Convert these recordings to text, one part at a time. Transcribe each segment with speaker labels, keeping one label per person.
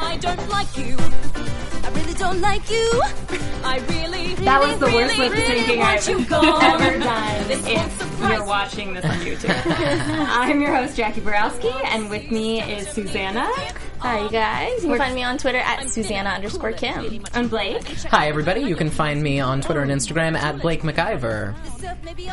Speaker 1: I don't like you. I really don't like you. I really, really,
Speaker 2: That was the worst
Speaker 1: really,
Speaker 2: lip
Speaker 1: really
Speaker 2: syncing
Speaker 1: want
Speaker 2: I've
Speaker 1: you gone.
Speaker 2: ever done.
Speaker 1: This
Speaker 2: If you're watching this on YouTube. I'm your host, Jackie Borowski, and with me is Susanna.
Speaker 3: Hi, you um, guys. You can find me on Twitter at Susanna underscore Kim.
Speaker 2: I'm Blake.
Speaker 4: Hi, everybody. You can find me on Twitter and Instagram at Blake McIver.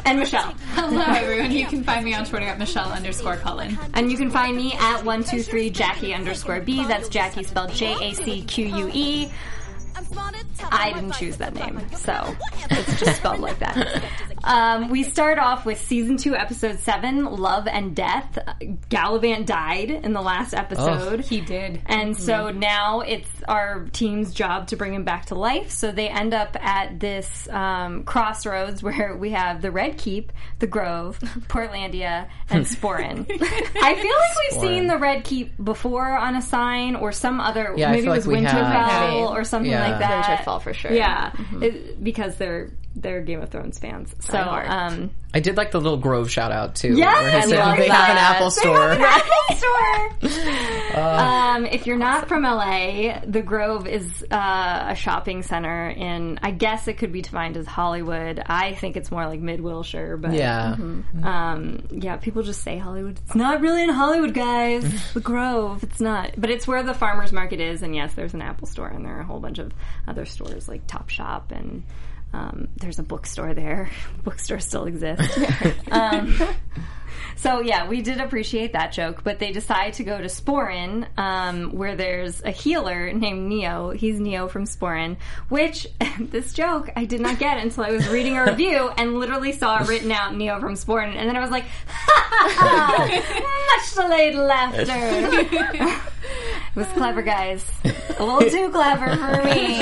Speaker 2: And Michelle.
Speaker 5: Hello, everyone. You can find me on Twitter at Michelle underscore Cullen.
Speaker 2: And you can find me at 123 Jackie underscore B. That's Jackie spelled J A C Q U E. I didn't choose that name, so it's just spelled like that. Um, we start off with season two, episode seven, Love and Death. Galavant died in the last episode.
Speaker 5: He did.
Speaker 2: And so now it's our team's job to bring him back to life. So they end up at this um, crossroads where we have the Red Keep, the Grove, Portlandia, and Sporin. I feel like we've seen the Red Keep before on a sign or some other,
Speaker 4: Yeah, I
Speaker 2: maybe
Speaker 4: feel
Speaker 2: it was
Speaker 4: like we have.
Speaker 2: Winterfell or something
Speaker 4: Yeah.
Speaker 2: like that.
Speaker 3: Winterfell for sure.
Speaker 2: Yeah, it- because they're they're Game of Thrones fans. So um,
Speaker 4: I did like the little Grove shout out too.
Speaker 2: Yes,
Speaker 4: where he
Speaker 2: I
Speaker 4: said
Speaker 2: love
Speaker 4: they have an
Speaker 2: that.
Speaker 4: Apple
Speaker 2: They
Speaker 4: store.
Speaker 2: have an Apple store. um, if you're not from LA, the Grove is uh, a shopping center in. I guess it could be defined as Hollywood. I think it's more like Mid Wilshire, but
Speaker 4: yeah.
Speaker 2: um, yeah, people just say Hollywood. It's not really in Hollywood, guys. the Grove. It's not, but it's where the farmers market is. And yes, there's an Apple store, and there are a whole bunch of other stores like Top Shop, and um, there's a bookstore there. Bookstores still exist. um, so yeah, we did appreciate that joke, but they decide to go to Sporin, um, where there's a healer named Neo. He's Neo from Sporin, which this joke I did not get until I was reading a review and literally saw it written out Neo from Sporin, and then I was like, ha ha ha! Much delayed laughter. it was clever, guys. A little too clever for me.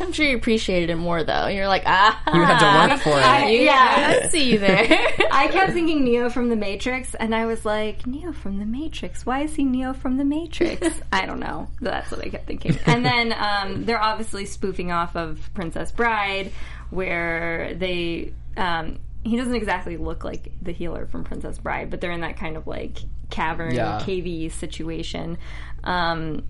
Speaker 3: I'm sure you appreciated it more though. You're like, ah,
Speaker 4: You had to work for it.
Speaker 2: I- yeah.
Speaker 3: I see you there.
Speaker 2: I kept thinking Neo from the Matrix, and I was like, Neo from the Matrix. Why is he Neo from the Matrix? I don't know. That's what I kept thinking. And then um, they're obviously spoofing off of Princess Bride, where they. Um, he doesn't exactly look like the healer from Princess Bride, but they're in that kind of like cavern,
Speaker 4: Yeah.
Speaker 2: cavey situation. Um,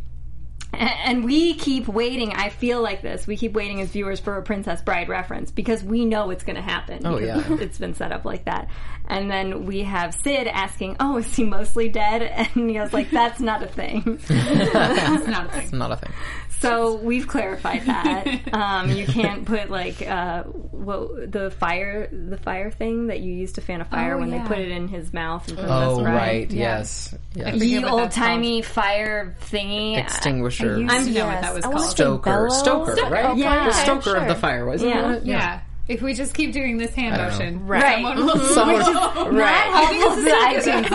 Speaker 2: and we keep waiting. I feel like this. We keep waiting as viewers for a Princess Bride reference because we know it's going to happen.
Speaker 4: Oh, yeah.
Speaker 2: it's been set up like that. And then we have Sid asking, "Oh, is he mostly dead?" And Neo's like, "That's not a thing."
Speaker 5: That's not a thing.
Speaker 4: It's not a thing.
Speaker 2: so we've clarified that. Um, you can't put like uh, what the fire, the fire thing that you use to fan a fire
Speaker 5: Oh,
Speaker 2: when
Speaker 5: yeah.
Speaker 2: they put it in his mouth. And Princess
Speaker 4: Oh,
Speaker 2: Bride.
Speaker 4: right.
Speaker 5: Yeah.
Speaker 4: Yes.
Speaker 5: I
Speaker 4: yes.
Speaker 5: forget
Speaker 2: old
Speaker 5: that's
Speaker 2: timey fire thingy.
Speaker 4: Extinguisher.
Speaker 5: used to know what that was
Speaker 3: I
Speaker 5: called.
Speaker 4: Stoker. Stoker,
Speaker 5: Stoker,
Speaker 4: right?
Speaker 5: okay,
Speaker 2: Yeah.
Speaker 4: The stoker
Speaker 3: sure.
Speaker 4: of the fire, wasn't
Speaker 2: Yeah.
Speaker 4: it?
Speaker 5: Yeah. If we just keep doing this hand motion,
Speaker 2: Right.
Speaker 5: someone will
Speaker 4: Someone-
Speaker 2: Not helpful to the iTunes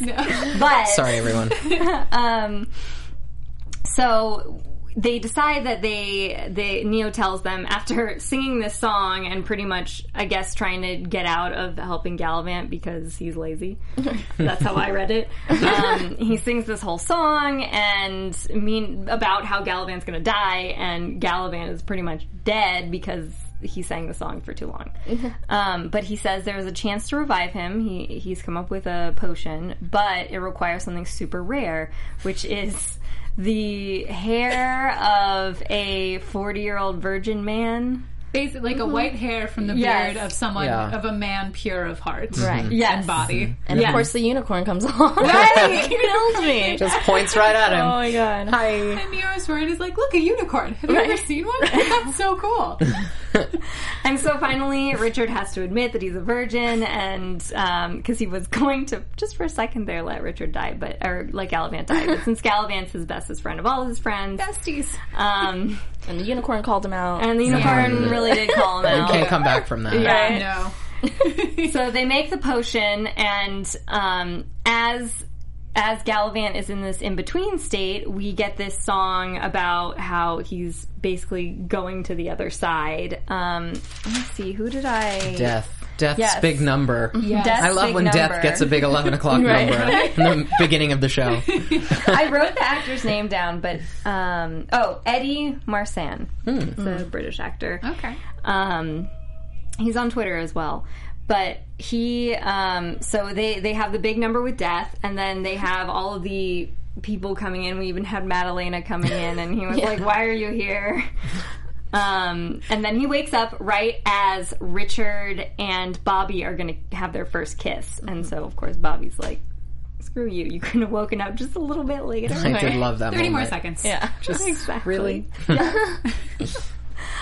Speaker 2: listeners. But
Speaker 4: Sorry, everyone.
Speaker 2: um, so they decide that they they Neo tells them after singing this song and pretty much I guess trying to get out of helping Galavant because he's lazy. That's how I read it. Um, he sings this whole song and mean about how Galavant's going to die and Galavant is pretty much dead because he sang the song for too long. Um, but he says there is a chance to revive him. He he's come up with a potion, but it requires something super rare, which is the hair of a 40 year old virgin man.
Speaker 5: Basically, like a mm-hmm. white hair from the
Speaker 2: Yes.
Speaker 5: beard of someone
Speaker 4: Yeah.
Speaker 5: of a man pure of heart mm-hmm.
Speaker 3: Right.
Speaker 2: Yes.
Speaker 5: and body.
Speaker 3: And
Speaker 2: Yes. Mm-hmm.
Speaker 3: of course, the unicorn comes along.
Speaker 2: Right.
Speaker 3: Kills me.
Speaker 4: Just points right at him.
Speaker 3: oh my god.
Speaker 4: Hi.
Speaker 5: And Nero's Ryan is like, look, a unicorn. Have you ever seen one? That's so cool.
Speaker 2: And so finally, Richard has to admit that he's a virgin, and um, because he was going to just for a second there let Richard die, but or let Galavant die. But since Galavant's his bestest friend of all his friends,
Speaker 5: Besties.
Speaker 2: um,
Speaker 3: And the unicorn called him out.
Speaker 2: and the unicorn really did call him out.
Speaker 4: You can't come back from that.
Speaker 2: Yeah.
Speaker 5: No.
Speaker 2: so they make the potion, and um, as as Galavant is in this in between state, we get this song about how he's basically going to the other side. Um, let's see, who did I?
Speaker 4: Death. Death's
Speaker 2: Yes.
Speaker 4: big number.
Speaker 2: Death's
Speaker 4: I love
Speaker 2: big
Speaker 4: when
Speaker 2: number.
Speaker 4: Death gets a big 11 o'clock
Speaker 3: Right.
Speaker 4: number in the beginning of the show.
Speaker 2: I wrote the actor's name down, but um, oh, Eddie Marsan, He's a British actor.
Speaker 5: Okay.
Speaker 2: Um, he's on Twitter as well. But he, um, so they they have the big number with death, and then they have all of the people coming in. We even had Madalena coming in, and he was like, "Why are you here?" Um, and then he wakes up right as Richard and Bobby are going to have their first kiss, and so of course Bobby's like, "Screw you! You couldn't have woken up just a little bit later."
Speaker 4: I did love that
Speaker 5: 30 more seconds.
Speaker 3: yeah.
Speaker 4: Just
Speaker 2: Exactly.
Speaker 4: really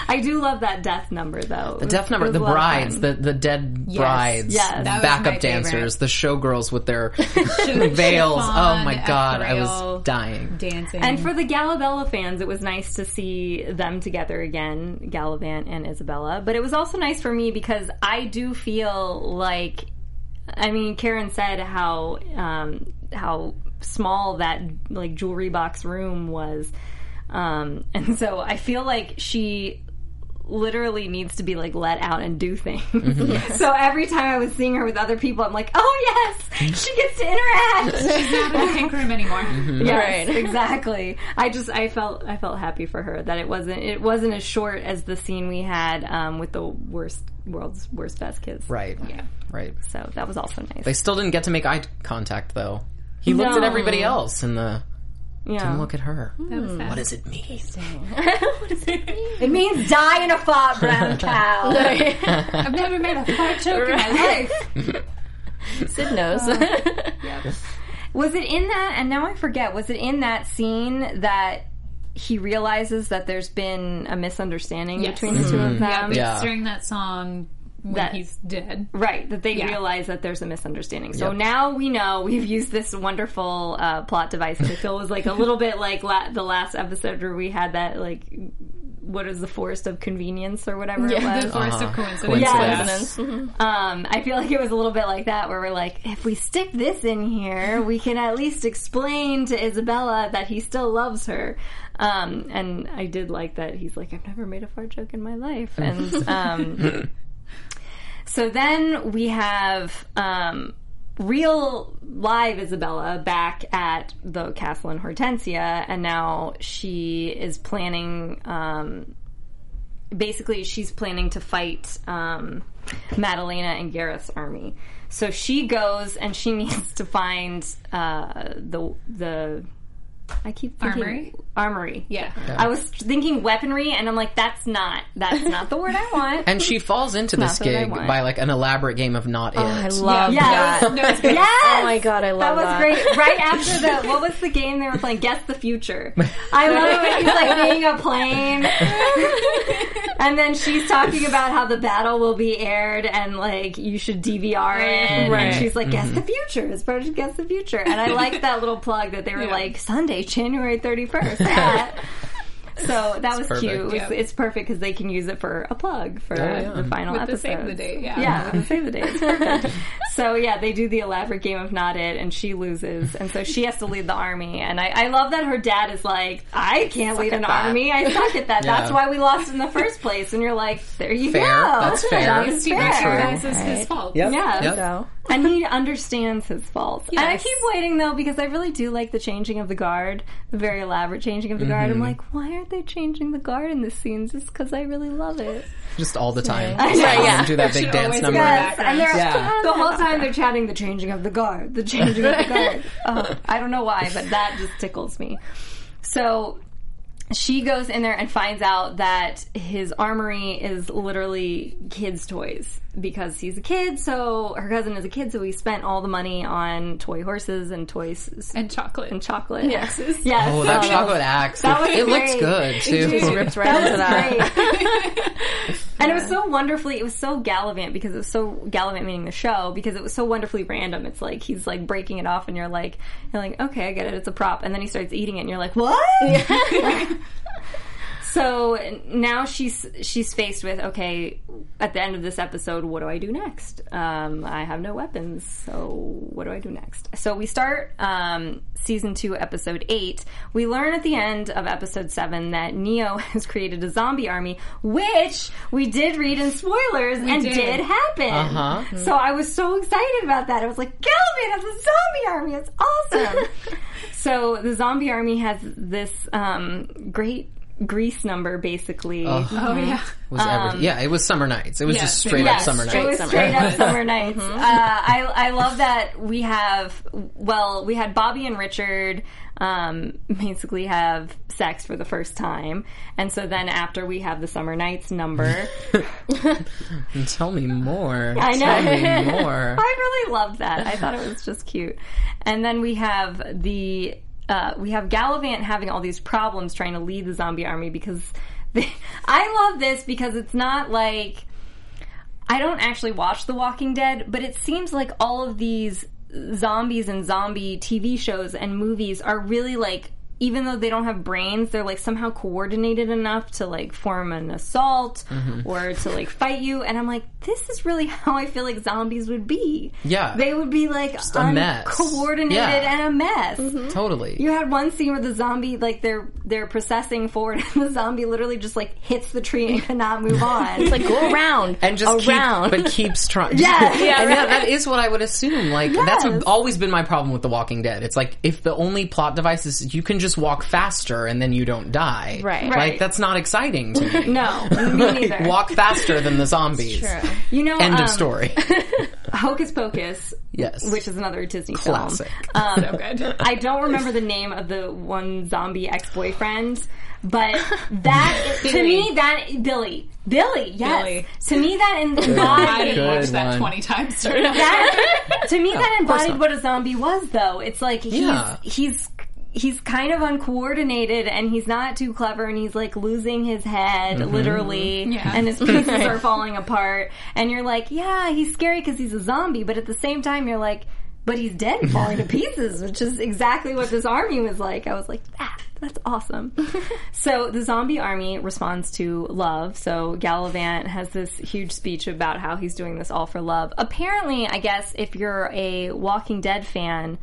Speaker 2: I do love that death number though.
Speaker 4: the death number, the brides, the the dead brides,
Speaker 2: Yes.
Speaker 4: the backup dancers, the showgirls with their veils. Oh my god, I was dying.
Speaker 5: Dancing.
Speaker 2: And for the Galabella fans, it was nice to see them together again, Galavant and Isabella. But it was also nice for me because I do feel like, I mean, Karen said how um, how small that like jewelry box room was, um, and so I feel like she literally needs to be like let out and do things. so every time I was seeing her with other people, I'm like, oh yes, she gets to interact.
Speaker 5: She's not in the pink room anymore.
Speaker 2: Yes,
Speaker 3: Right.
Speaker 2: exactly. I just I felt I felt happy for her that it wasn't it wasn't as short as the scene we had um, with the worst world's worst best kids.
Speaker 4: Right. Yeah. Right.
Speaker 2: So that was also nice.
Speaker 4: They still didn't get to make eye contact though. He looked at everybody else in the
Speaker 2: yeah.
Speaker 4: didn't look at her.
Speaker 5: That was
Speaker 4: hmm.
Speaker 5: What
Speaker 4: does it mean?
Speaker 2: It means die in a fought, brown cow.
Speaker 5: I've never made a fart joke in my life.
Speaker 3: Sid knows.
Speaker 2: Uh, was it in that? And now I forget. Was it in that scene that he realizes that there's been a misunderstanding
Speaker 5: Yes.
Speaker 2: between the two of mm-hmm.
Speaker 5: Yeah,
Speaker 2: them?
Speaker 5: it's
Speaker 4: Yeah.
Speaker 5: during that song when
Speaker 2: That-
Speaker 5: he's dead.
Speaker 2: Right, that they
Speaker 5: Yeah.
Speaker 2: realize that there's a misunderstanding. So
Speaker 4: Yep.
Speaker 2: now we know we've used this wonderful uh, plot device that I feel was like a little bit like la- the last episode where we had that like what is the forest of convenience or whatever it was.
Speaker 5: The forest
Speaker 4: Uh-huh.
Speaker 5: of coincidence.
Speaker 2: Yes.
Speaker 3: Coincidence.
Speaker 2: Um, I feel like it was a little bit like that, where we're like, if we stick this in here, we can at least explain to Isabella that he still loves her. Um, and I did like that he's like, I've never made a fart joke in my life, and um, so then we have um, real live Isabella back at the castle in Hortensia, and now she is planning. Um, basically she's planning to fight um, Madalena and Gareth's army. So she goes and she needs to find uh, the the I keep thinking
Speaker 5: Armory?
Speaker 2: Armory.
Speaker 5: Yeah.
Speaker 2: I was thinking weaponry, and I'm like, that's not that's not the word I want.
Speaker 4: And she falls into this
Speaker 2: Not
Speaker 4: gig by like an elaborate game of not oh, it.
Speaker 3: I love
Speaker 2: Yes.
Speaker 3: that.
Speaker 5: No, it's good.
Speaker 2: Yes!
Speaker 3: Oh my god, I love That
Speaker 2: was
Speaker 3: that.
Speaker 2: Was great. Right after the what was the game they were playing? Guess the future. I love it when he's like being a plane, and then she's talking about how the battle will be aired and like you should DVR it.
Speaker 3: Right.
Speaker 2: And she's like, "Guess mm-hmm. the future." It's part of Guess the Future, and I like that little plug that they were
Speaker 5: Yeah.
Speaker 2: like Sunday, January thirty first. So that was
Speaker 4: perfect.
Speaker 2: cute. It was-
Speaker 5: Yeah.
Speaker 2: It's perfect because they can use it for a plug for
Speaker 4: yeah.
Speaker 2: the final
Speaker 5: With the
Speaker 2: episode.
Speaker 5: save the date, yeah.
Speaker 2: Yeah, with the save the date. It's perfect. so yeah, they do the elaborate game of not it, and she loses, and so she has to lead the army. And I, I love that her dad is like, I can't lead an
Speaker 4: that."
Speaker 2: army. I suck at that.
Speaker 4: Yeah.
Speaker 2: That's why we lost in the first place. And you're like, there you
Speaker 4: Fair.
Speaker 2: go.
Speaker 4: That's fair.
Speaker 2: That is
Speaker 5: He
Speaker 2: fair.
Speaker 5: recognizes his fault.
Speaker 4: Yep.
Speaker 2: Yeah.
Speaker 4: Yep.
Speaker 3: Go.
Speaker 2: And he understands his faults. And I keep waiting though because I really do like the changing of the guard, the very elaborate changing of the guard.
Speaker 4: Mm-hmm.
Speaker 2: I'm like, why aren't they changing the guard in this scene? Just because I really love it.
Speaker 4: Just all the time.
Speaker 2: I know.
Speaker 4: Let them Do that big dance number.
Speaker 2: Yes, and they're
Speaker 4: Yeah.
Speaker 2: the whole time they're chatting the changing of the guard, the changing of the guard. Oh, I don't know why, but that just tickles me. So she goes in there and finds out that his armory is literally kids' toys because he's a kid. So her cousin is a kid, so he spent all the money on toy horses and toys
Speaker 5: And chocolate.
Speaker 2: and chocolate.
Speaker 3: Yes.
Speaker 2: yes.
Speaker 4: Oh, that
Speaker 2: so-
Speaker 4: chocolate axe.
Speaker 2: that was
Speaker 4: it looks good too.
Speaker 3: Just ripped right into that.
Speaker 2: That great. and it was so wonderfully, it was so Galavant because it was so Galavant meaning the show because it was so wonderfully random. It's like he's like breaking it off and you're like, you're like, okay, I get it. It's a prop. And then he starts eating it and you're like, what? So now she's she's faced with okay. At the end of this episode, what do I do next? Um, I have no weapons, so what do I do next? So we start um, season two, episode eight. We learn at the end of episode seven that Neo has created a zombie army, which we did read in spoilers and
Speaker 5: did.
Speaker 2: did, happen.
Speaker 4: Uh-huh.
Speaker 2: So I was so excited about that. I was like, Galvin has a zombie army. It's awesome. so the zombie army has this um, great grease number, basically.
Speaker 4: Ugh.
Speaker 5: oh yeah.
Speaker 4: was everything. Yeah, it was summer nights. It was
Speaker 5: Yes,
Speaker 4: just straight
Speaker 2: Yes,
Speaker 4: up summer
Speaker 2: It
Speaker 4: nights.
Speaker 2: was
Speaker 3: summer
Speaker 2: straight up
Speaker 3: nights.
Speaker 2: summer nights. Uh, I I love that we have well we had Bobby and Richard um, basically have sex for the first time, and so then after we have the summer nights number.
Speaker 4: Tell me more.
Speaker 2: I know.
Speaker 4: Tell me more.
Speaker 2: I really loved that. I thought it was just cute. And then we have the uh, we have Gallivant having all these problems trying to lead the zombie army because they, I love this because it's not like I don't actually watch The Walking Dead, but it seems like all of these zombies and zombie TV shows and movies are really like even though they don't have brains, they're like somehow coordinated enough to like form an assault mm-hmm. or to like fight you. And I'm like, this is really how I feel like zombies would be.
Speaker 4: Yeah.
Speaker 2: They would be like
Speaker 4: a mess.
Speaker 2: coordinated
Speaker 4: Yeah.
Speaker 2: and a mess. Mm-hmm.
Speaker 4: Totally.
Speaker 2: You had one scene where the zombie, like they're they're processing forward, and the zombie literally just like hits the tree and cannot move on.
Speaker 3: It's like go around
Speaker 4: and just
Speaker 3: around.
Speaker 4: keep, but keeps trying.
Speaker 2: Yeah.
Speaker 4: yeah, and that, that is what I would assume. Like that's always been my problem with The Walking Dead. It's like if the only plot device is you can just walk faster and then you don't die.
Speaker 3: Right.
Speaker 4: Like
Speaker 2: Right.
Speaker 4: that's not exciting to me.
Speaker 2: no, me neither.
Speaker 4: Walk faster than the zombies.
Speaker 3: True.
Speaker 2: You know,
Speaker 4: End
Speaker 2: um,
Speaker 4: of story.
Speaker 2: Hocus Pocus,
Speaker 4: Yes.
Speaker 2: which is another Disney
Speaker 4: Classic.
Speaker 2: film. Um,
Speaker 5: So good.
Speaker 2: I don't remember the name of the one zombie ex boyfriend, but that to me that Billy, Billy, yes,
Speaker 5: Billy.
Speaker 2: to me that embodied
Speaker 5: didn't watch
Speaker 4: Good
Speaker 5: that
Speaker 4: one.
Speaker 5: 20 times.
Speaker 2: that to me that embodied what a zombie was though it's like he's
Speaker 4: Yeah.
Speaker 2: he's he's kind of uncoordinated and he's not too clever and he's like losing his head
Speaker 4: Mm-hmm.
Speaker 2: literally
Speaker 5: Yeah.
Speaker 2: and his pieces are falling apart and you're like yeah he's scary because he's a zombie but at the same time you're like but he's dead and falling to pieces which is exactly what this army was like i was like ah, that's awesome so the zombie army responds to love. So Galavant has this huge speech about how he's doing this all for love. Apparently, I guess if you're a Walking Dead fan,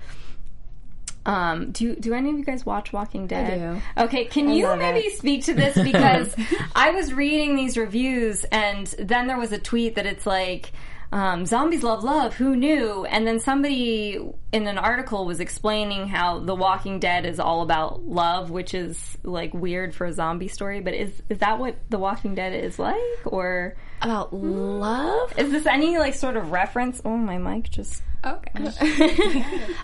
Speaker 2: um, do do any of you guys watch Walking Dead? Okay, can you maybe
Speaker 3: it.
Speaker 2: speak to this because I was reading these reviews and then there was a tweet that it's like. Um, zombies love love. Who knew? And then somebody in an article was explaining how The Walking Dead is all about love, which is like weird for a zombie story. But is is that what The Walking Dead is like, or
Speaker 3: About love?
Speaker 2: is this any like sort of reference? Oh, my mic just.
Speaker 5: Okay.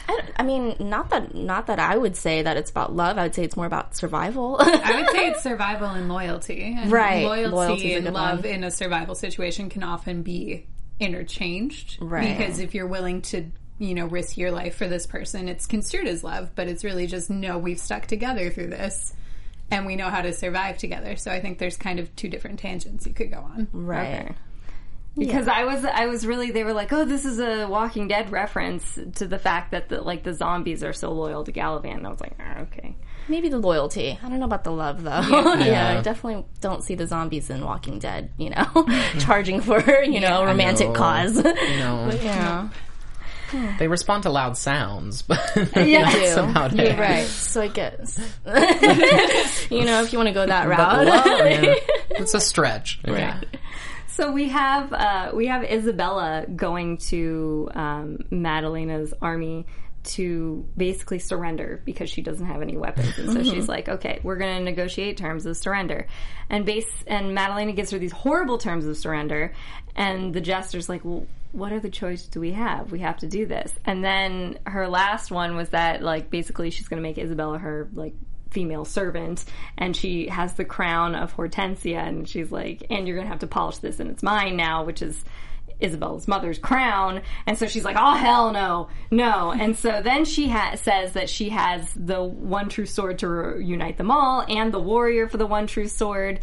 Speaker 3: I, I mean, not that not that I would say that it's about love. I would say it's more about survival.
Speaker 5: I would say it's survival and loyalty. And
Speaker 3: Right.
Speaker 5: Loyalty,
Speaker 3: Loyalty's
Speaker 5: and love
Speaker 3: one.
Speaker 5: in a survival situation can often be interchanged.
Speaker 3: Right.
Speaker 5: Because if you're willing to, you know, risk your life for this person, it's construed as love, but it's really just, no, we've stuck together through this and we know how to survive together. So I think there's kind of two different tangents you could go on.
Speaker 3: right.
Speaker 2: Because I was, I was really. They were like, "Oh, this is a Walking Dead reference to the fact that the like the zombies are so loyal to Galavant." And I was like, oh, "Okay."
Speaker 3: Maybe the loyalty. I don't know about the love though. Yeah, I definitely don't see the zombies in Walking Dead. You know, charging for you know romantic
Speaker 4: know.
Speaker 3: cause.
Speaker 4: You know,
Speaker 3: yeah,
Speaker 4: they respond to loud sounds, but
Speaker 2: Yeah.
Speaker 4: that's
Speaker 3: do.
Speaker 4: about
Speaker 3: You're right. So I guess you know if you want to go that
Speaker 4: But
Speaker 3: route.
Speaker 4: love, yeah, it's a stretch.
Speaker 3: Yeah.
Speaker 2: So we have uh, we have Isabella going to um, Madalena's army to basically surrender because she doesn't have any weapons, and so she's like, "Okay, we're going to negotiate terms of surrender." And base and Madalena gives her these horrible terms of surrender, and the jester's like, "Well." What other choice do we have? We have to do this. And then her last one was that, like, basically she's going to make Isabella her, like, female servant, and she has the crown of Hortensia, and she's like, and you're gonna have to polish this, and it's mine now, which is. Isabella's mother's crown, and so she's like, "Oh hell no, no!" And so then she ha- says that she has the one true sword to reunite them all, and the warrior for the one true sword,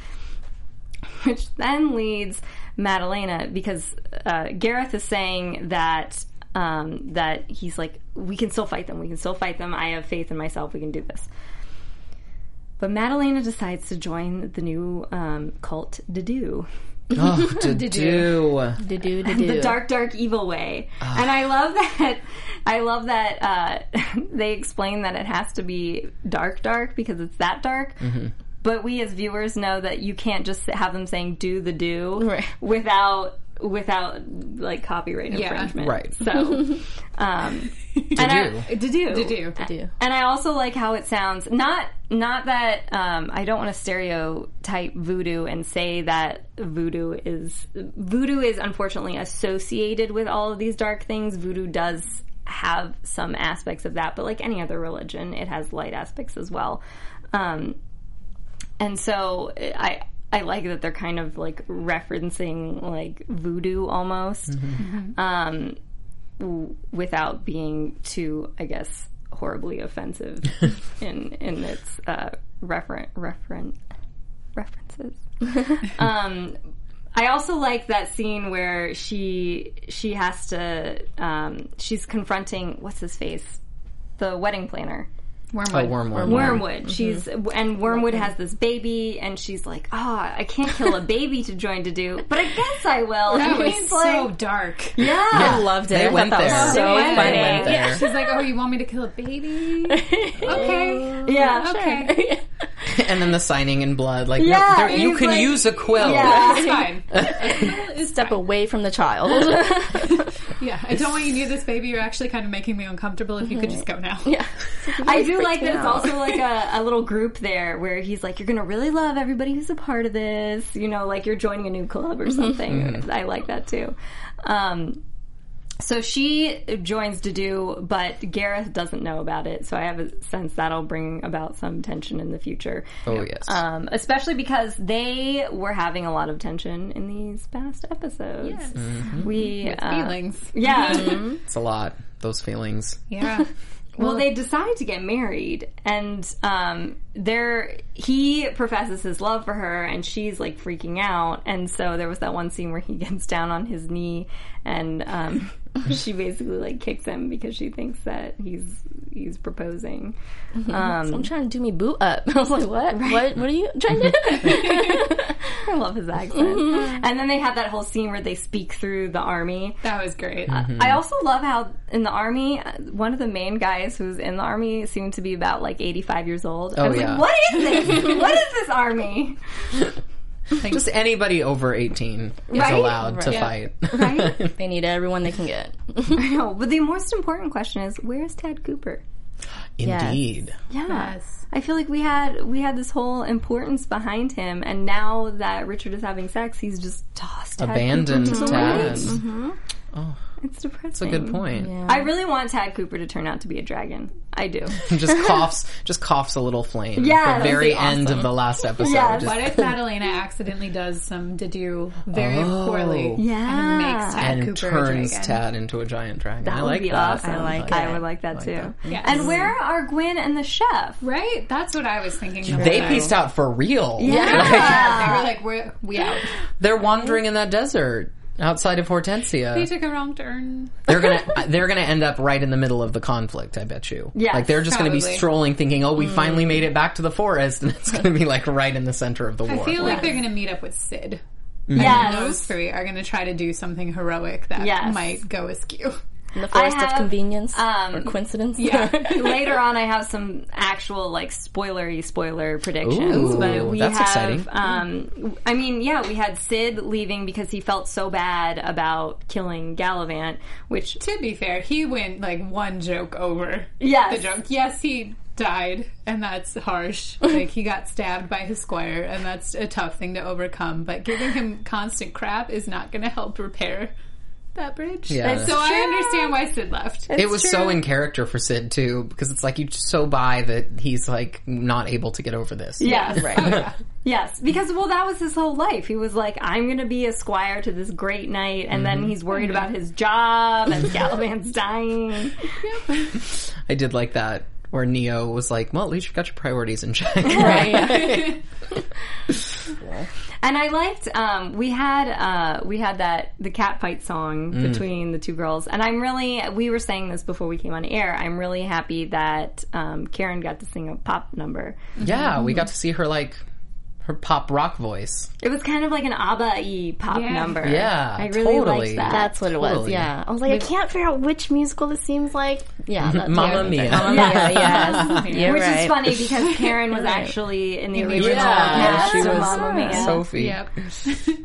Speaker 2: which then leads Madalena because uh, Gareth is saying that um, that he's like, we can still fight them. We can still fight them. I have faith in myself. We can do this. But Madalena decides to join the new um, cult, Dedu.
Speaker 4: Oh, to do.
Speaker 3: Do do do do.
Speaker 2: the dark, dark, evil way. And I love that. I love that uh, they explain that it has to be dark, dark because it's that dark. But we as viewers know that you can't just have them saying "do the do"
Speaker 3: Right.
Speaker 2: without without like copyright
Speaker 5: Yeah.
Speaker 2: infringement.
Speaker 4: Right.
Speaker 2: So, um, and I, to do,
Speaker 5: To do.
Speaker 3: do.
Speaker 2: and I also like how it sounds. Not not that um, I don't want to stereotype voodoo and say that voodoo is voodoo is unfortunately associated with all of these dark things. Voodoo does have some aspects of that, but like any other religion, it has light aspects as well. Um, and so I I like that they're kind of like referencing like voodoo almost, um, w- without being too, I guess, horribly offensive in in its uh, referen referen references. um, I also like that scene where she she has to um, she's confronting what's his face? The wedding planner
Speaker 5: Wormwood.
Speaker 4: Oh, wormwood.
Speaker 2: Wormwood. She's and Wormwood has this baby, and she's like, "Ah, I can't kill a baby to join to do, but I guess I will."
Speaker 5: That
Speaker 2: and
Speaker 5: was
Speaker 2: he's
Speaker 5: so
Speaker 2: like,
Speaker 5: dark.
Speaker 2: "Yeah,
Speaker 3: I loved it.
Speaker 4: They
Speaker 3: I
Speaker 4: went
Speaker 3: that
Speaker 4: there.
Speaker 3: was so
Speaker 5: They went
Speaker 3: funny.
Speaker 4: Went there.
Speaker 5: She's like, "Oh, you want me to kill a baby? Okay,
Speaker 2: yeah,
Speaker 5: okay,
Speaker 4: and then the signing in blood. Like,
Speaker 2: Yeah,
Speaker 4: no, there, you can
Speaker 2: like-
Speaker 4: use a quill.
Speaker 2: Yeah.
Speaker 5: it's fine.
Speaker 3: Step away from the child.
Speaker 5: Yeah, I don't want you near this baby. You're actually kind of making me uncomfortable. If you could just go now.
Speaker 3: yeah.
Speaker 2: I do like that it's also like a, a little group there where he's like, "You're gonna really love everybody who's a part of this," you know, like you're joining a new club or something. I like that too. Um, so she joins to do, but Gareth doesn't know about it. So I have a sense that'll bring about some tension in the future.
Speaker 4: Oh, yes.
Speaker 2: Um, especially because they were having a lot of tension in these past episodes. We uh,
Speaker 5: Feelings.
Speaker 2: yeah.
Speaker 4: it's a lot. Those feelings.
Speaker 5: Yeah.
Speaker 2: Well, they decide to get married, and um, there he professes his love for her, and she's like freaking out. And so there was that one scene where he gets down on his knee, and um, she basically like kicks him because she thinks that he's he's proposing. Um,
Speaker 3: I'm trying to do me boot up. I was like, what? What? What are you trying to do?
Speaker 2: I love his accent. And then they have that whole scene where they speak through the army.
Speaker 5: That was great.
Speaker 2: I also love how in the army, uh, one of the main guys who's in the army seemed to be about like 85 years old. I
Speaker 4: Oh,
Speaker 2: was
Speaker 4: yeah.
Speaker 2: like, what is this? what is this army?
Speaker 4: Just anybody over 18 is
Speaker 2: Right?
Speaker 4: allowed to
Speaker 3: Right.
Speaker 4: fight.
Speaker 2: Right?
Speaker 3: they need everyone they can get.
Speaker 2: I know. But the most important question is, where's Ted Cooper?
Speaker 4: Indeed.
Speaker 2: Yeah.
Speaker 5: Yes.
Speaker 2: I feel like we had we had this whole importance behind him, and now that Richard is having sex, he's just tossed Tad
Speaker 4: Abandoned
Speaker 2: Cooper to the
Speaker 4: Tad.
Speaker 2: winds. Mm-hmm. Oh. It's depressing.
Speaker 4: That's a good point.
Speaker 2: I really want Tad Cooper to turn out to be a dragon. I do.
Speaker 4: just coughs, just coughs a little flame.
Speaker 2: Yeah,
Speaker 4: at the very
Speaker 2: be
Speaker 4: end of the last episode.
Speaker 2: Yes.
Speaker 4: Just-
Speaker 5: What if Madalena accidentally does some to do very
Speaker 4: Oh.
Speaker 5: poorly
Speaker 2: Yeah.
Speaker 5: and makes Tad
Speaker 4: and
Speaker 5: Cooper
Speaker 4: turns
Speaker 5: a?
Speaker 4: Tad into a giant dragon.
Speaker 2: That
Speaker 4: I
Speaker 2: would
Speaker 4: like
Speaker 2: be
Speaker 4: that.
Speaker 2: awesome.
Speaker 3: I like
Speaker 2: I
Speaker 3: it.
Speaker 2: would like that
Speaker 4: Like
Speaker 2: too.
Speaker 4: that.
Speaker 5: Yes.
Speaker 2: And where are Gwen and the chef?
Speaker 5: Right? That's what I was thinking. the
Speaker 4: They
Speaker 5: time.
Speaker 4: pieced out for real.
Speaker 5: Yeah, they were like, "We're we out."
Speaker 4: They're wandering in that desert outside of Hortensia.
Speaker 5: They took a wrong turn.
Speaker 4: they're gonna they're gonna end up right in the middle of the conflict. I bet you.
Speaker 2: Yes,
Speaker 4: like they're just gonna be strolling, thinking, "Oh, we mm. finally made it back to the forest," and it's gonna be like right in the center of the
Speaker 5: I
Speaker 4: war.
Speaker 5: I feel like they're going to meet up with Sid.
Speaker 2: Yes.
Speaker 5: Those three are going to try to do something heroic that
Speaker 2: Yes.
Speaker 5: might go askew.
Speaker 3: In the forest
Speaker 2: have,
Speaker 3: of convenience
Speaker 2: um,
Speaker 3: or coincidence.
Speaker 5: Yeah.
Speaker 2: Later on, I have some actual like spoilery spoiler predictions,
Speaker 4: Ooh,
Speaker 2: but we
Speaker 4: that's
Speaker 2: have.
Speaker 4: exciting.
Speaker 2: Um, I mean, yeah, we had Sid leaving because he felt so bad about killing Galavant, which
Speaker 5: To be fair, he went like one joke over
Speaker 2: yes,
Speaker 5: the joke. Yes, he died, and that's harsh. like he got stabbed by his squire, and that's a tough thing to overcome. But giving him constant crap is not going to help repair that bridge.
Speaker 4: Yeah.
Speaker 5: So I understand why Sid left.
Speaker 4: it was so in character for Sid too, because it's like you just so buy that he's like not able to get over this.
Speaker 2: Yes.
Speaker 3: Right.
Speaker 2: Oh, yes, because well, that was his whole life. He was like, "I'm going to be a squire to this great knight," and then mm-hmm. he's worried about his job and Galavant's dying.
Speaker 4: I did like that where Neo was like, "Well, at least you've got your priorities in check."
Speaker 3: Right.
Speaker 2: And I liked um, we had uh, we had that the cat fight song
Speaker 4: Mm.
Speaker 2: between the two girls, and I'm really we were saying this before we came on air. I'm really happy that um, Karen got to sing a pop number.
Speaker 4: yeah, we got to see her like her pop rock voice.
Speaker 2: It was kind of like an ABBA-y pop
Speaker 5: Yeah.
Speaker 2: number.
Speaker 4: Yeah,
Speaker 2: I really
Speaker 4: totally.
Speaker 2: liked that.
Speaker 3: That's what it was. Yeah. I was like, I can't figure out which musical this seems like. Yeah. That's
Speaker 4: Mamma
Speaker 3: yeah,
Speaker 4: Mia.
Speaker 3: Mamma Mia. Yes. You're
Speaker 2: Which
Speaker 3: right.
Speaker 2: is funny because Karen was actually in the original
Speaker 4: Yeah,
Speaker 2: cast
Speaker 4: she
Speaker 2: of
Speaker 4: was
Speaker 2: Mamma Mia.
Speaker 4: Sophie.
Speaker 5: Yep.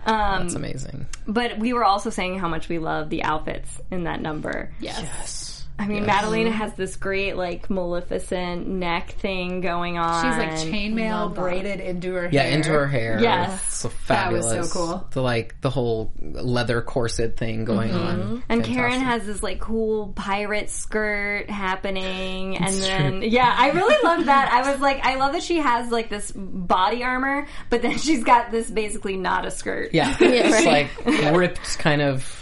Speaker 4: Um, that's amazing.
Speaker 2: But we were also saying how much we love the outfits in that number.
Speaker 5: Yes. Yes.
Speaker 2: I mean, Madalena has this great, like, Maleficent neck thing going on.
Speaker 5: She's like chainmail braided into her hair.
Speaker 4: Yeah,
Speaker 5: hair.
Speaker 4: into her hair.
Speaker 2: Yes.
Speaker 4: so
Speaker 5: That was
Speaker 4: fabulous.
Speaker 5: so cool.
Speaker 4: The like the whole leather corset thing going mm-hmm. on.
Speaker 2: And Karen has this like cool pirate skirt happening, and then yeah, I really love that. I was like, I love that she has like this body armor, but then she's got this basically not a skirt.
Speaker 4: Yeah, it's like ripped kind of.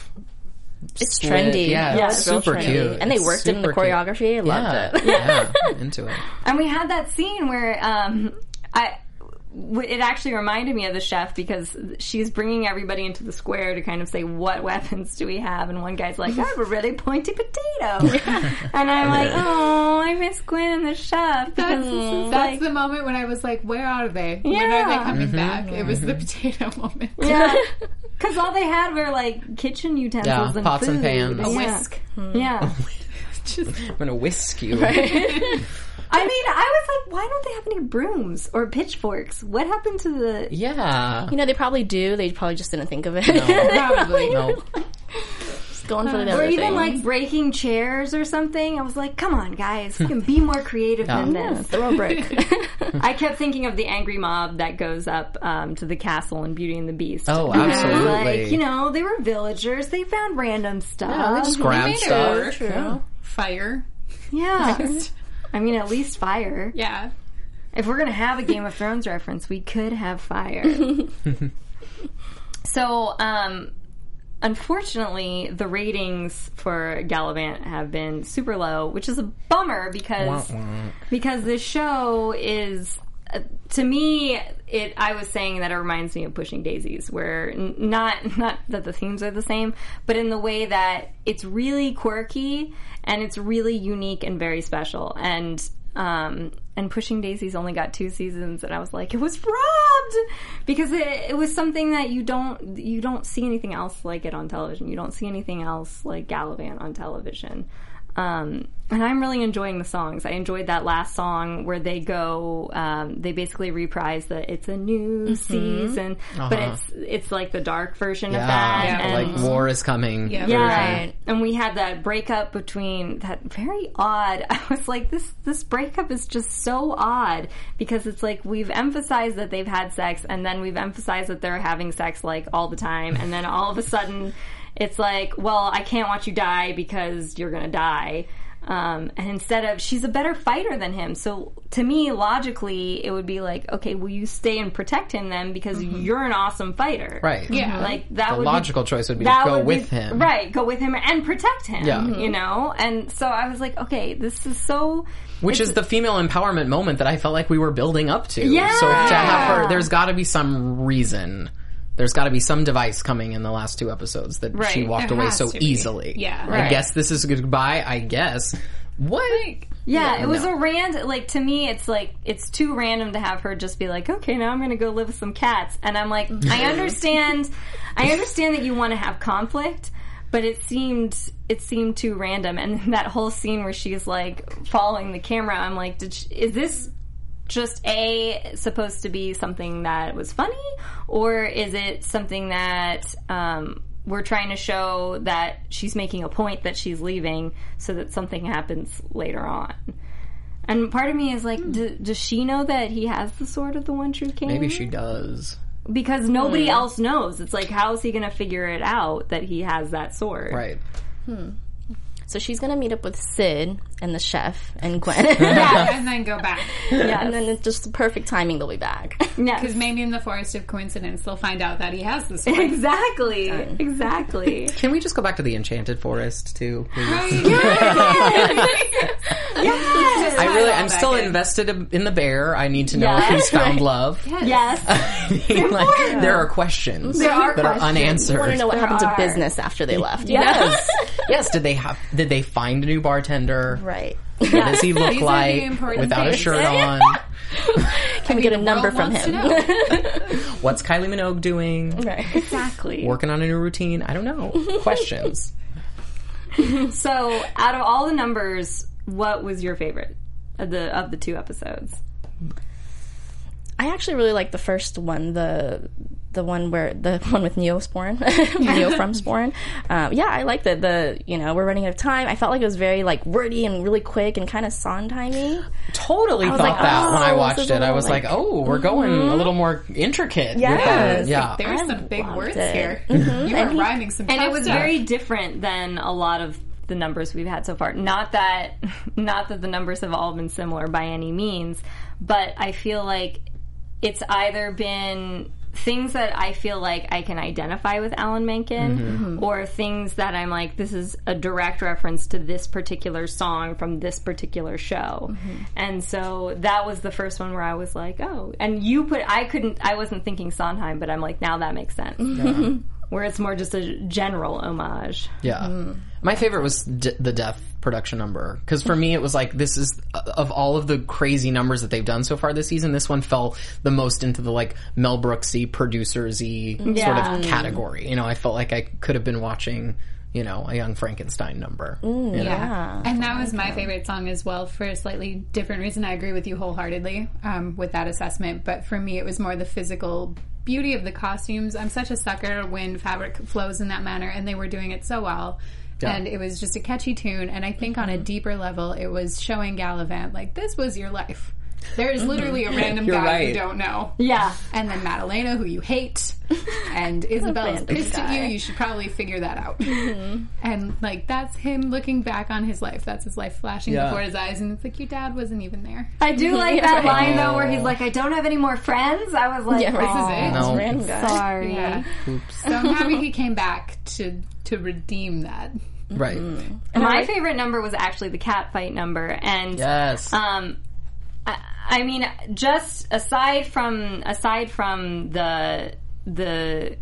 Speaker 3: It's
Speaker 4: slit.
Speaker 3: trendy.
Speaker 4: Yeah,
Speaker 2: Yeah,
Speaker 4: it's
Speaker 3: It's
Speaker 4: super
Speaker 3: trendy.
Speaker 4: cute.
Speaker 3: And they
Speaker 4: It's
Speaker 3: worked in the
Speaker 4: super cute.
Speaker 3: choreography. I loved
Speaker 4: Yeah,
Speaker 3: it.
Speaker 4: yeah, into it.
Speaker 2: And we had that scene where um, I. w- It actually reminded me of the chef because she's bringing everybody into the square to kind of say, "What weapons do we have?" And one guy's like, "I have a really pointy potato," and I'm like, "Oh, I miss Gwen and the chef."
Speaker 5: That's,
Speaker 2: this is
Speaker 5: that's
Speaker 2: like-
Speaker 5: the moment when I was like, where are they? When are
Speaker 2: Yeah.
Speaker 5: they coming mm-hmm. back? It was the mm-hmm. potato moment.
Speaker 2: Yeah, because all they had were like kitchen utensils
Speaker 4: Yeah,
Speaker 2: and
Speaker 4: pots and pans.
Speaker 5: A
Speaker 4: A
Speaker 2: Yeah.
Speaker 5: whisk.
Speaker 2: Yeah,
Speaker 4: I'm gonna whisk you.
Speaker 2: I mean, I was like, why don't they have any brooms or pitchforks? What happened to the?
Speaker 4: Yeah.
Speaker 3: You know, they probably do. They probably just didn't think of it.
Speaker 5: Probably.
Speaker 4: No.
Speaker 3: just going for the
Speaker 2: Or even
Speaker 3: thing.
Speaker 2: like breaking chairs or something. I was like, come on, guys, you can be more creative than
Speaker 4: Yeah.
Speaker 2: this.
Speaker 3: throw a brick.
Speaker 2: I kept thinking of the angry mob that goes up um, to the castle in Beauty and the Beast.
Speaker 4: Oh,
Speaker 2: And I was
Speaker 4: absolutely.
Speaker 2: Like, you know, they were villagers. They found random stuff.
Speaker 4: Yeah, they just grab
Speaker 5: Made it
Speaker 4: stuff.
Speaker 5: work.
Speaker 4: Yeah.
Speaker 5: Fire.
Speaker 2: Yeah. I mean, at least fire.
Speaker 5: Yeah.
Speaker 2: If we're gonna have a Game of Thrones reference, we could have fire. so, um, unfortunately, the ratings for Galavant have been super low, which is a bummer because because this show is. Uh, to me, it. I was saying that it reminds me of Pushing Daisies, where n- not not that the themes are the same, but in the way that it's really quirky and it's really unique and very special. And um, and Pushing Daisies only got two seasons, and I was like, it was robbed because it, it was something that you don't you don't see anything else like it on television. You don't see anything else like Galavant on television. Um, and I'm really enjoying the songs. I enjoyed that last song where they go. Um, they basically reprise the "It's a new season," but
Speaker 4: Uh-huh.
Speaker 2: it's it's like the dark version of that.
Speaker 5: Yeah.
Speaker 2: and-
Speaker 4: like war is coming.
Speaker 5: Yeah.
Speaker 4: version.
Speaker 2: yeah, and we had that breakup between that very odd. I was like, this this breakup is just so odd because it's like we've emphasized that they've had sex, and then we've emphasized that they're having sex like all the time, and then all of a sudden, it's like, well, I can't watch you die because you're gonna die. Um, and instead of she's a better fighter than him, so to me logically it would be like, okay, will you stay and protect him then because you're an awesome fighter,
Speaker 4: Right.
Speaker 5: Yeah.
Speaker 2: Like that would
Speaker 4: The
Speaker 2: would
Speaker 4: logical
Speaker 2: be,
Speaker 4: choice would be to go with
Speaker 2: be-
Speaker 4: him.
Speaker 2: right? Go with him and protect him.
Speaker 4: Yeah.
Speaker 2: you know. And so I was like, okay, this is so.
Speaker 4: Which is the female empowerment moment that I felt like we were building up to.
Speaker 2: Yeah.
Speaker 4: So to have her, there's got to be some reason. There's got to be some device coming in the last two episodes that she walked
Speaker 5: There
Speaker 4: away so easily.
Speaker 5: Yeah.
Speaker 4: I guess this is a goodbye. I guess. What?
Speaker 2: Yeah, it was
Speaker 4: no.
Speaker 2: a random. Like to me, it's like it's too random to have her just be like, okay, now I'm going to go live with some cats, and I'm like, I understand, I understand that you want to have conflict, but it seemed it seemed too random, and that whole scene where she's like following the camera, I'm like, did she, is this just a supposed to be something that was funny, or is it something that um, we're trying to show that she's making a point that she's leaving so that something happens later on? And part of me is like, hmm. d- does she know that he has the sword of the one true king?
Speaker 4: Maybe she does.
Speaker 2: because nobody hmm. else knows. It's like, how is he going to figure it out that he has that sword?
Speaker 4: Right. Hmm.
Speaker 3: So she's gonna meet up with Sid and the chef and Gwen.
Speaker 5: yeah, and then go back.
Speaker 3: Yeah, and then it's just the perfect timing they'll be back.
Speaker 2: Yes.
Speaker 5: Because maybe in the forest of coincidence, they'll find out that he has this sword.
Speaker 2: Exactly. Exactly.
Speaker 4: Can we just go back to the Enchanted Forest too? please?
Speaker 2: yes.
Speaker 4: I really, I'm still
Speaker 5: in.
Speaker 4: invested in the bear. I need to know
Speaker 2: Yeah.
Speaker 4: if he's found love.
Speaker 2: Yes.
Speaker 4: I mean, like, there are questions
Speaker 2: There are
Speaker 4: that are unanswered.
Speaker 3: I want to know what happened
Speaker 2: are.
Speaker 3: to business after they left. you?
Speaker 4: Yes, yes. Did they have? Did they find a new bartender?
Speaker 3: Right.
Speaker 4: What does he look
Speaker 5: These are the
Speaker 4: like
Speaker 5: important
Speaker 4: without a
Speaker 5: things.
Speaker 4: shirt on?
Speaker 3: Can we get a number from
Speaker 5: wants to
Speaker 3: him?
Speaker 5: know.
Speaker 4: What's Kylie Minogue doing?
Speaker 3: right.
Speaker 2: Exactly.
Speaker 4: Working on a new routine? I don't know. Questions.
Speaker 2: So, out of all the numbers, what was your favorite of the of the two episodes?
Speaker 3: I actually really like the first one, the the one where the one with Neosporin, Neo from Sporn. Um, yeah, I liked it. The you know we're running out of time. I felt like it was very like wordy and really quick and kind of timey.
Speaker 4: Totally thought
Speaker 3: like,
Speaker 4: that when I
Speaker 3: oh,
Speaker 4: watched it. I was like,
Speaker 3: like- mm-hmm.
Speaker 4: oh, we're going a little more intricate. with
Speaker 3: Yes.
Speaker 4: the- yeah.
Speaker 5: There's
Speaker 3: I
Speaker 5: some big words
Speaker 3: it.
Speaker 5: here.
Speaker 3: Mhm.
Speaker 5: You
Speaker 3: And
Speaker 5: are
Speaker 3: he-
Speaker 5: rhyming some
Speaker 2: and it was
Speaker 5: stuff.
Speaker 2: very different than a lot of the numbers we've had so far. Not that not that the numbers have all been similar by any means, but I feel like it's either been things that I feel like I can identify with Alan Menken mm-hmm. Mm-hmm. or things that I'm like this is a direct reference to this particular song from this particular show. Mm-hmm. And so that was the first one where I was like, "Oh." And you put I couldn't I wasn't thinking Sondheim, but I'm like now that makes sense where it's more just a general homage.
Speaker 4: Yeah. My favorite was d- the death production number because for me it was like this is of all of the crazy numbers that they've done so far this season this one fell the most into the like Mel Brooksy producersy sort of category you know I felt like I could have been watching you know a young Frankenstein number you know?
Speaker 5: Yeah. And that was my favorite song as well for a slightly different reason. I agree with you wholeheartedly um, with that assessment. But for me, it was more the physical beauty of the costumes. I'm such a sucker when fabric flows in that manner, and they were doing it so well. And it was just a catchy tune. And I think on a deeper level, it was showing Galavant, like, this was your life. There is literally a random
Speaker 4: You're
Speaker 5: guy you don't know.
Speaker 2: Yeah.
Speaker 5: And then Madalena, who you hate, and Isabella's
Speaker 3: is
Speaker 5: pissed at you. You should probably figure that out. And like that's him looking back on his life. That's his life flashing
Speaker 4: Yeah.
Speaker 5: before his eyes, and it's like your dad wasn't even there.
Speaker 2: I do like that
Speaker 3: right.
Speaker 2: line though where he's like, I don't have any more friends. I was like,
Speaker 3: Yeah, right.
Speaker 5: This is it.
Speaker 4: No.
Speaker 3: Random guy.
Speaker 2: sorry.
Speaker 5: Yeah. So I'm happy he came back to to redeem that.
Speaker 4: right
Speaker 2: My favorite number was actually the cat fight number. And
Speaker 4: yes
Speaker 2: um I, I mean just aside from aside from the the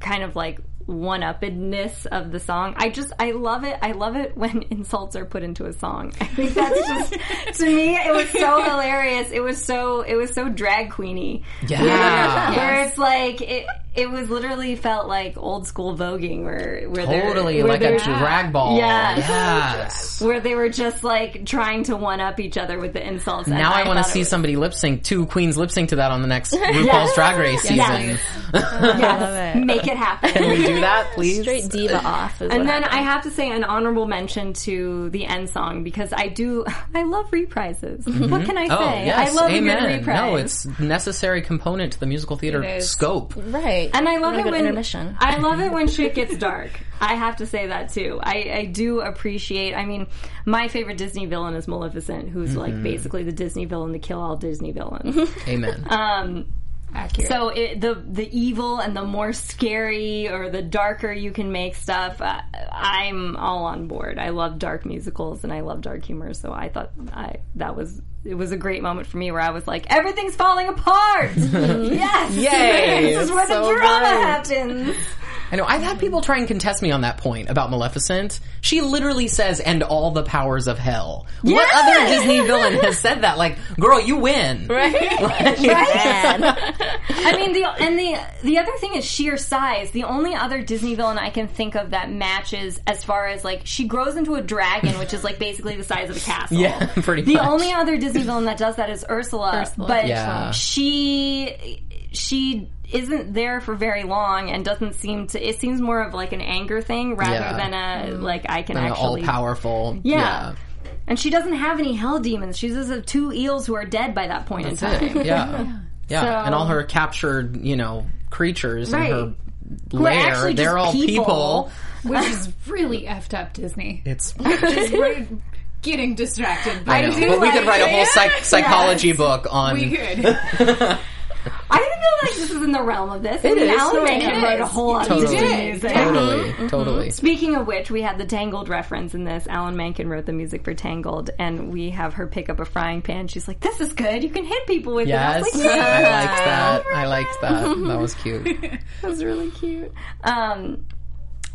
Speaker 2: kind of like one uppedness of the song. I just I love it. I love it when insults are put into a song. I think that's just to me it was so hilarious. It was so it was so drag queeny.
Speaker 4: yeah
Speaker 2: Where it's like it it was literally felt like old school voguing where where they're-
Speaker 4: totally
Speaker 2: where
Speaker 4: like a
Speaker 2: they're-
Speaker 4: drag ball
Speaker 2: Yes.
Speaker 4: yes
Speaker 2: where they were just like trying to one up each other with the insults.
Speaker 4: now I, want to see
Speaker 2: was-
Speaker 4: somebody lip sync two queens lip sync to that on the next RuPaul's Drag Race season
Speaker 2: Yes.
Speaker 3: Love it.
Speaker 2: make it happen.
Speaker 4: can we do that please
Speaker 3: Straight diva off. Is
Speaker 2: And
Speaker 3: what
Speaker 2: then I have to say an honorable mention to the end song because I do I love reprises. What mm-hmm. can I oh, say?
Speaker 4: Oh yes,
Speaker 2: I love
Speaker 4: amen.
Speaker 2: a good reprise.
Speaker 4: No, it's necessary component to the musical theater scope.
Speaker 3: right.
Speaker 2: And I love it when
Speaker 3: intermission.
Speaker 2: I love it when shit gets dark. I have to say that too. I, I do appreciate. I mean, my favorite Disney villain is Maleficent, who's
Speaker 4: Mm-hmm.
Speaker 2: like basically the Disney villain to kill all Disney villains.
Speaker 4: Amen.
Speaker 2: um,
Speaker 5: Accurate.
Speaker 2: So it, the the evil and the more scary or the darker you can make stuff, uh, I'm all on board. I love dark musicals and I love dark humor, so I thought I that was it was a great moment for me where I was like, everything's falling apart. yes,
Speaker 4: Yay,
Speaker 2: this is where
Speaker 4: so
Speaker 2: the drama
Speaker 4: great.
Speaker 2: happens.
Speaker 4: I know. I've had people try and contest me on that point about Maleficent. She literally says, "And all the powers of hell." What other Disney villain has said that? Like, girl, you win. Right? Right?
Speaker 2: I mean, the and the the other thing is sheer size. The only other Disney villain I can think of that matches as far as like she grows into a dragon, which is like basically the size of a castle.
Speaker 4: Yeah, pretty
Speaker 2: The
Speaker 4: much.
Speaker 2: only other Disney villain that does that is Ursula,
Speaker 5: Ursula.
Speaker 2: but
Speaker 4: Yeah.
Speaker 2: she she isn't there for very long and doesn't seem to. It seems more of like an anger thing rather
Speaker 4: Yeah.
Speaker 2: than a mm. like I can
Speaker 4: Like, all
Speaker 2: actually
Speaker 4: powerful.
Speaker 2: Yeah. And she doesn't have any hell demons. she's just has two eels who are dead by that point in time.
Speaker 4: it. Yeah. Yeah,
Speaker 2: So-
Speaker 4: and all her captured, you know, creatures
Speaker 2: Right.
Speaker 4: in her lair they're
Speaker 2: just
Speaker 4: all people.
Speaker 5: which is really effed up Disney.
Speaker 4: It's
Speaker 5: Just we're getting distracted.
Speaker 4: I
Speaker 5: By
Speaker 4: know,
Speaker 5: it.
Speaker 4: but we could write a whole psych- psychology book on.
Speaker 5: We could.
Speaker 2: I didn't feel like this is in the realm of this. I mean,
Speaker 4: is.
Speaker 2: Alan
Speaker 4: No,
Speaker 2: Menken
Speaker 5: is.
Speaker 2: wrote a whole lot of
Speaker 4: Totally,
Speaker 2: Disney music.
Speaker 4: totally, totally.
Speaker 2: Speaking of which, we had the Tangled reference in this. Alan Menken wrote the music for Tangled, and we have her pick up a frying pan. She's like, "This is good. You can hit people with
Speaker 4: Yes,
Speaker 2: it." I was like,
Speaker 4: I liked that. I liked that. That was cute.
Speaker 2: That was really cute. Um,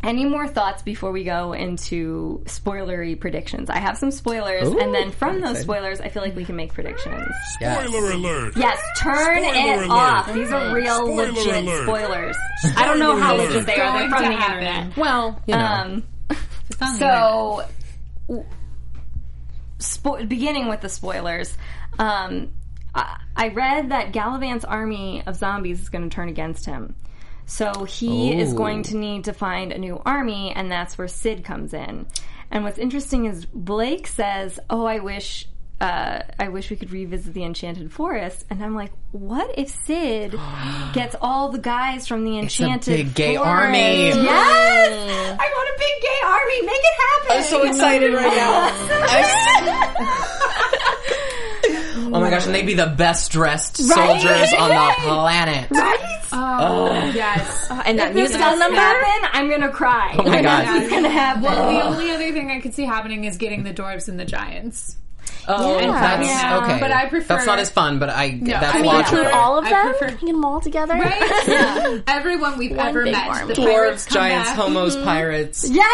Speaker 2: any more thoughts before we go into spoilery predictions? I have some spoilers,
Speaker 4: Ooh,
Speaker 2: and then from those
Speaker 4: excited.
Speaker 2: spoilers, I feel like we can make predictions.
Speaker 4: Yes.
Speaker 6: Spoiler alert!
Speaker 2: Yes, turn
Speaker 6: Spoiler
Speaker 2: it
Speaker 6: alert.
Speaker 2: off. These are real,
Speaker 6: Spoiler
Speaker 2: legit
Speaker 6: alert.
Speaker 2: spoilers. I don't know how
Speaker 6: alert.
Speaker 2: legit they are. They're
Speaker 5: Going
Speaker 2: from
Speaker 5: to
Speaker 2: the
Speaker 5: happen.
Speaker 2: internet.
Speaker 4: Well, you know.
Speaker 2: Um,
Speaker 5: It's on the
Speaker 2: so, w- spo- beginning with the spoilers, um, I-, I read that Galavant's army of zombies is going to turn against him. So he is going to need to find a new army, and that's where Sid comes in. And what's interesting is Blake says, "Oh, I wish." Uh, I wish we could revisit the Enchanted Forest, and I'm like, what if Sid gets all the guys from the
Speaker 4: a
Speaker 2: Enchanted
Speaker 4: big gay
Speaker 2: Forest?
Speaker 4: army.
Speaker 2: Yes, I want a big gay army. Make it happen.
Speaker 4: I'm so excited right now. oh my gosh, and they'd be the best dressed soldiers on the planet. Right?
Speaker 5: Oh, yes.
Speaker 3: Uh, and that
Speaker 2: If this
Speaker 3: musical number.
Speaker 2: happen, I'm gonna cry.
Speaker 4: Oh my god.
Speaker 2: This is gonna happen.
Speaker 5: Well, the only other thing I could see happening is getting the dwarves and the giants.
Speaker 4: Oh,
Speaker 3: Yeah.
Speaker 4: that's
Speaker 2: Yeah.
Speaker 4: okay.
Speaker 5: But I prefer-
Speaker 4: That's not as fun, but I that's
Speaker 5: I mean,
Speaker 4: logical.
Speaker 3: Include all of
Speaker 5: I
Speaker 3: them.
Speaker 5: prefer-
Speaker 3: Get them all together.
Speaker 5: Right? Everyone we've
Speaker 3: One
Speaker 5: ever met.
Speaker 3: army.
Speaker 4: Dwarves, giants,
Speaker 5: back.
Speaker 4: homos, mm-hmm. pirates.
Speaker 2: yes,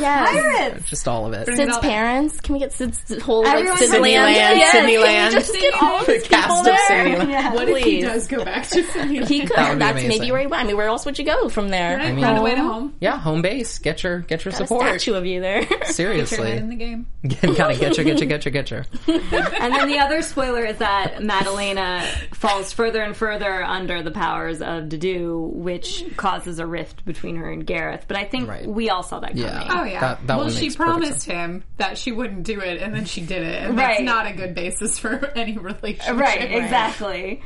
Speaker 3: Yes.
Speaker 2: pirates.
Speaker 4: Just all of it.
Speaker 5: it
Speaker 3: Sid's parents. Can we get Sid's whole
Speaker 2: Everyone
Speaker 3: like
Speaker 2: from
Speaker 3: Sydney
Speaker 4: Sydneyland,
Speaker 3: Land? Yes,
Speaker 4: Sydney
Speaker 3: can we
Speaker 4: Land.
Speaker 3: Just get all of
Speaker 4: The
Speaker 3: his people
Speaker 4: of
Speaker 3: there.
Speaker 4: Sydneyland.
Speaker 2: Yeah.
Speaker 5: What if he does go back to Sydney?
Speaker 3: He could.
Speaker 4: That would be
Speaker 3: That's maybe where he went. I mean, where else would you go from there?
Speaker 5: Right?
Speaker 4: mean-
Speaker 5: Run away to home.
Speaker 4: Yeah, home base. Get your get your
Speaker 3: A
Speaker 4: support.
Speaker 3: statue of you there.
Speaker 5: Turn in the game.
Speaker 4: gotta get you, get you, get you, get you.
Speaker 2: And then the other spoiler is that Madalena falls further and further under the powers of Dedu, which causes a rift between her and Gareth. But I think
Speaker 4: Right.
Speaker 2: we all saw that coming.
Speaker 4: Yeah.
Speaker 5: Oh yeah.
Speaker 4: That- that
Speaker 5: well, she promised him that she wouldn't do it, and then she did it, and
Speaker 2: Right.
Speaker 5: that's not a good basis for any relationship.
Speaker 2: Right, exactly.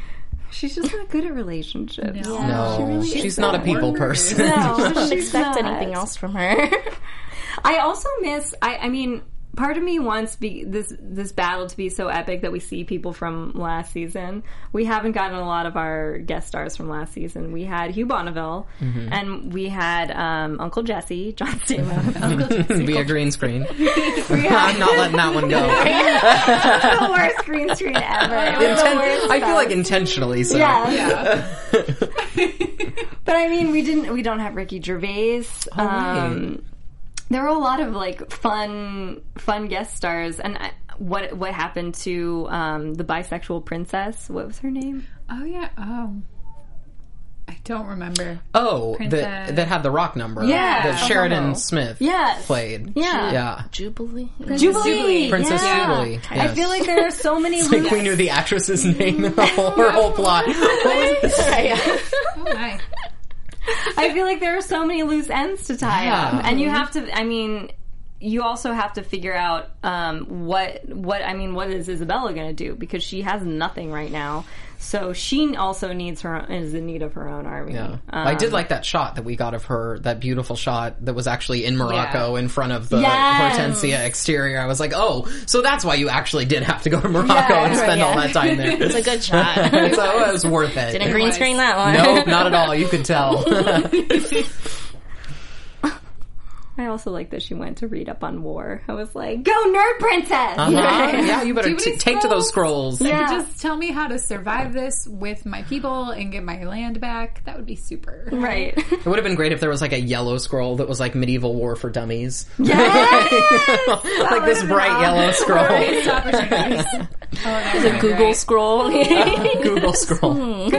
Speaker 2: She's just not good at relationships.
Speaker 4: No, she's not a people person.
Speaker 2: No,
Speaker 3: Don't expect
Speaker 2: not.
Speaker 3: anything else from her.
Speaker 2: I also miss. I, I mean, part of me wants be, this this battle to be so epic that we see people from last season. We haven't gotten a lot of our guest stars from last season. We had Hugh Bonneville,
Speaker 4: Mm-hmm.
Speaker 2: and we had um, Uncle Jesse, John Stamos.
Speaker 4: Be a green screen. I'm not letting that one go.
Speaker 2: the worst green screen ever. It was the
Speaker 4: Inten- I feel like intentionally so.
Speaker 2: Yeah.
Speaker 5: Yeah.
Speaker 2: But I mean, we didn't. We don't have Ricky Gervais.
Speaker 4: Oh, right.
Speaker 2: There were a lot of like fun, fun guest stars, and I, what what happened to um, the bisexual princess? What was her name?
Speaker 5: oh yeah. Oh. I don't remember.
Speaker 4: Oh, that
Speaker 5: Princess.
Speaker 4: that had the rock number.
Speaker 2: Yeah.
Speaker 4: that Sheridan
Speaker 2: Uh-huh.
Speaker 4: Smith.
Speaker 2: Yes.
Speaker 4: played.
Speaker 2: Yeah.
Speaker 4: yeah.
Speaker 3: Jubilee.
Speaker 2: Jubilee,
Speaker 4: Princess
Speaker 2: yeah.
Speaker 4: Jubilee.
Speaker 2: I feel like there are so many.
Speaker 4: like
Speaker 2: loose-
Speaker 4: we knew the actress's name in the whole, her whole plot.
Speaker 5: Oh my.
Speaker 2: I feel like there are so many loose ends to tie
Speaker 4: Yeah.
Speaker 2: up, and you have to. I mean, you also have to figure out um, what what I mean. What is Isabella going to do because she has nothing right now. So she also needs her is in need of her own army.
Speaker 4: Yeah.
Speaker 2: Um,
Speaker 4: I did like that shot that we got of her, that beautiful shot that was actually in Morocco in front of the
Speaker 2: Yes.
Speaker 4: Hortensia exterior. I was like, oh, so that's why you actually did have to go to Morocco
Speaker 2: Yeah,
Speaker 4: and spend
Speaker 2: yeah.
Speaker 4: all that time there.
Speaker 3: It's a good shot.
Speaker 4: so it was worth it.
Speaker 3: Didn't green screen that one.
Speaker 4: Nope, not at all. You could tell.
Speaker 2: I also like that she went to read up on war. I was like, "Go nerd princess!"
Speaker 4: Uh-huh. Yeah, you better t- take to those scrolls.
Speaker 2: Yeah.
Speaker 5: Just tell me how to survive this with my people and get my land back. That would be super.
Speaker 2: Right.
Speaker 4: It would have been great if there was like a yellow scroll that was like medieval war for dummies.
Speaker 2: Yes!
Speaker 4: like this bright yellow scroll.
Speaker 5: Missed opportunities. Oh, that would
Speaker 3: The
Speaker 5: be
Speaker 3: Google scroll.
Speaker 4: Google scroll.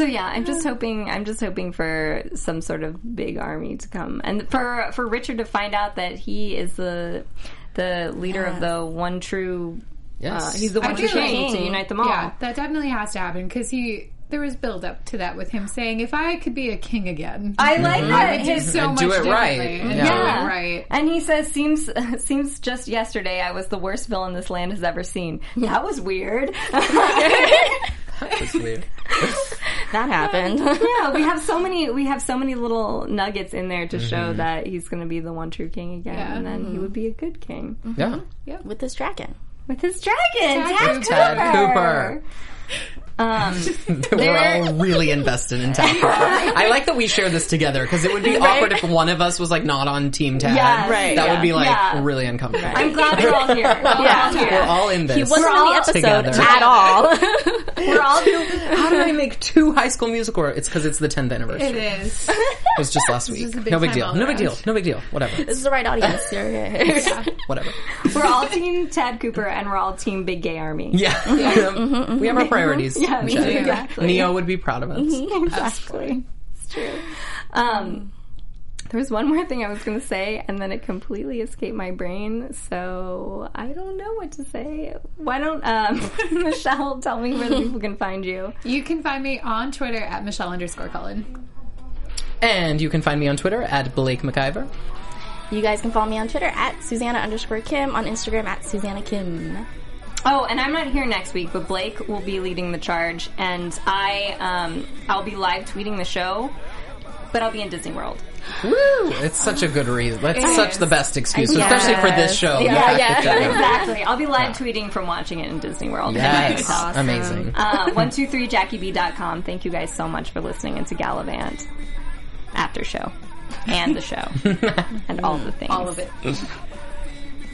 Speaker 2: So yeah, I'm just hoping I'm just hoping for some sort of big army to come, and for for Richard to find out that he is the the leader of the one true.
Speaker 4: Yes.
Speaker 2: Uh, he's the one
Speaker 5: I
Speaker 2: true king to unite them all.
Speaker 5: Yeah, that definitely has to happen because he there was build up to that with him saying, "If I could be a king again,
Speaker 2: I like
Speaker 5: I
Speaker 2: that.
Speaker 5: would do so
Speaker 4: And
Speaker 5: much
Speaker 4: do it right.
Speaker 5: differently and
Speaker 4: Yeah.
Speaker 5: do
Speaker 2: Yeah.
Speaker 5: it right."
Speaker 2: And he says, "Seems seems just yesterday I was the worst villain this land has ever seen. That was weird."
Speaker 4: that was weird.
Speaker 3: That happened.
Speaker 2: yeah, we have so many we have so many little nuggets in there to
Speaker 4: Mm-hmm.
Speaker 2: show that he's going to be the one true king again,
Speaker 5: Yeah.
Speaker 2: and then he would be a good king
Speaker 4: Yeah.
Speaker 3: With this dragon.
Speaker 2: with his dragon, Tad,
Speaker 4: Tad
Speaker 2: Cooper.
Speaker 4: Cooper.
Speaker 2: Um,
Speaker 4: We're all really invested in Tad Cooper. I like that we share this together because it would be awkward if one of us was like not on Team Tad.
Speaker 2: Yes,
Speaker 3: Right,
Speaker 4: That
Speaker 3: yeah.
Speaker 4: would be like
Speaker 2: Yeah.
Speaker 4: really uncomfortable.
Speaker 2: I'm glad we're all here. We're all here.
Speaker 4: We're all in this.
Speaker 3: He wasn't
Speaker 2: We're
Speaker 3: in the
Speaker 2: all
Speaker 3: episode
Speaker 4: together.
Speaker 3: at all.
Speaker 2: We're all
Speaker 4: How did I make two High School Musical? It's because it's the 10th anniversary.
Speaker 5: It is.
Speaker 4: It was just last week.
Speaker 5: big
Speaker 4: No big deal. No big deal. No big deal. Whatever.
Speaker 3: this is the right audience. You're okay.
Speaker 4: Whatever.
Speaker 2: we're all team Tad Cooper, and we're all team Big Gay Army.
Speaker 4: Yeah. we have our priorities.
Speaker 2: Yeah, we do.
Speaker 4: Michelle.
Speaker 2: Exactly.
Speaker 4: Neo would be proud of us.
Speaker 2: exactly. It's true. Um, there was one more thing I was going to say, and then it completely escaped my brain. So I don't know what to say. Why don't um, Michelle tell me where the people can find you?
Speaker 5: You can find me on Twitter at Michelle underscore Cullen.
Speaker 4: And you can find me on Twitter at Blake McIver.
Speaker 3: You guys can follow me on Twitter at Susanna underscore Kim, on Instagram at Susanna Kim.
Speaker 2: Oh, and I'm not here next week, but Blake will be leading the charge, and I um, I'll be live tweeting the show, but I'll be in Disney World.
Speaker 4: Woo! It's such a good reason. That's
Speaker 5: It
Speaker 4: such
Speaker 5: is.
Speaker 4: the best excuse,
Speaker 3: Yes.
Speaker 4: especially for this show. the
Speaker 3: Yeah, yeah.
Speaker 2: exactly. I'll be live tweeting from watching it in Disney World.
Speaker 4: Yes.
Speaker 2: Awesome.
Speaker 4: Amazing.
Speaker 2: Uh, 123jackieb.com. Thank you guys so much for listening into Galavant after show and the show and all the things.
Speaker 5: All of it.